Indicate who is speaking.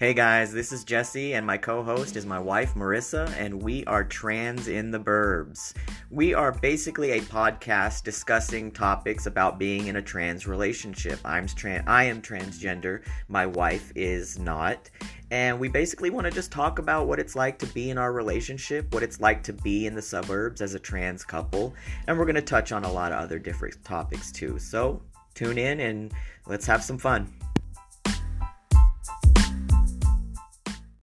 Speaker 1: Hey guys, this is Jesse, and my co host is my wife Marissa, and we are Trans in the Burbs. We are basically a podcast discussing topics about being in a trans relationship. I'm trans, I am transgender, my wife is not, and we basically want to just talk about what it's like to be in our relationship, what it's like to be in the suburbs as a trans couple, and we're going to touch on a lot of other different topics too. So tune in and let's have some fun.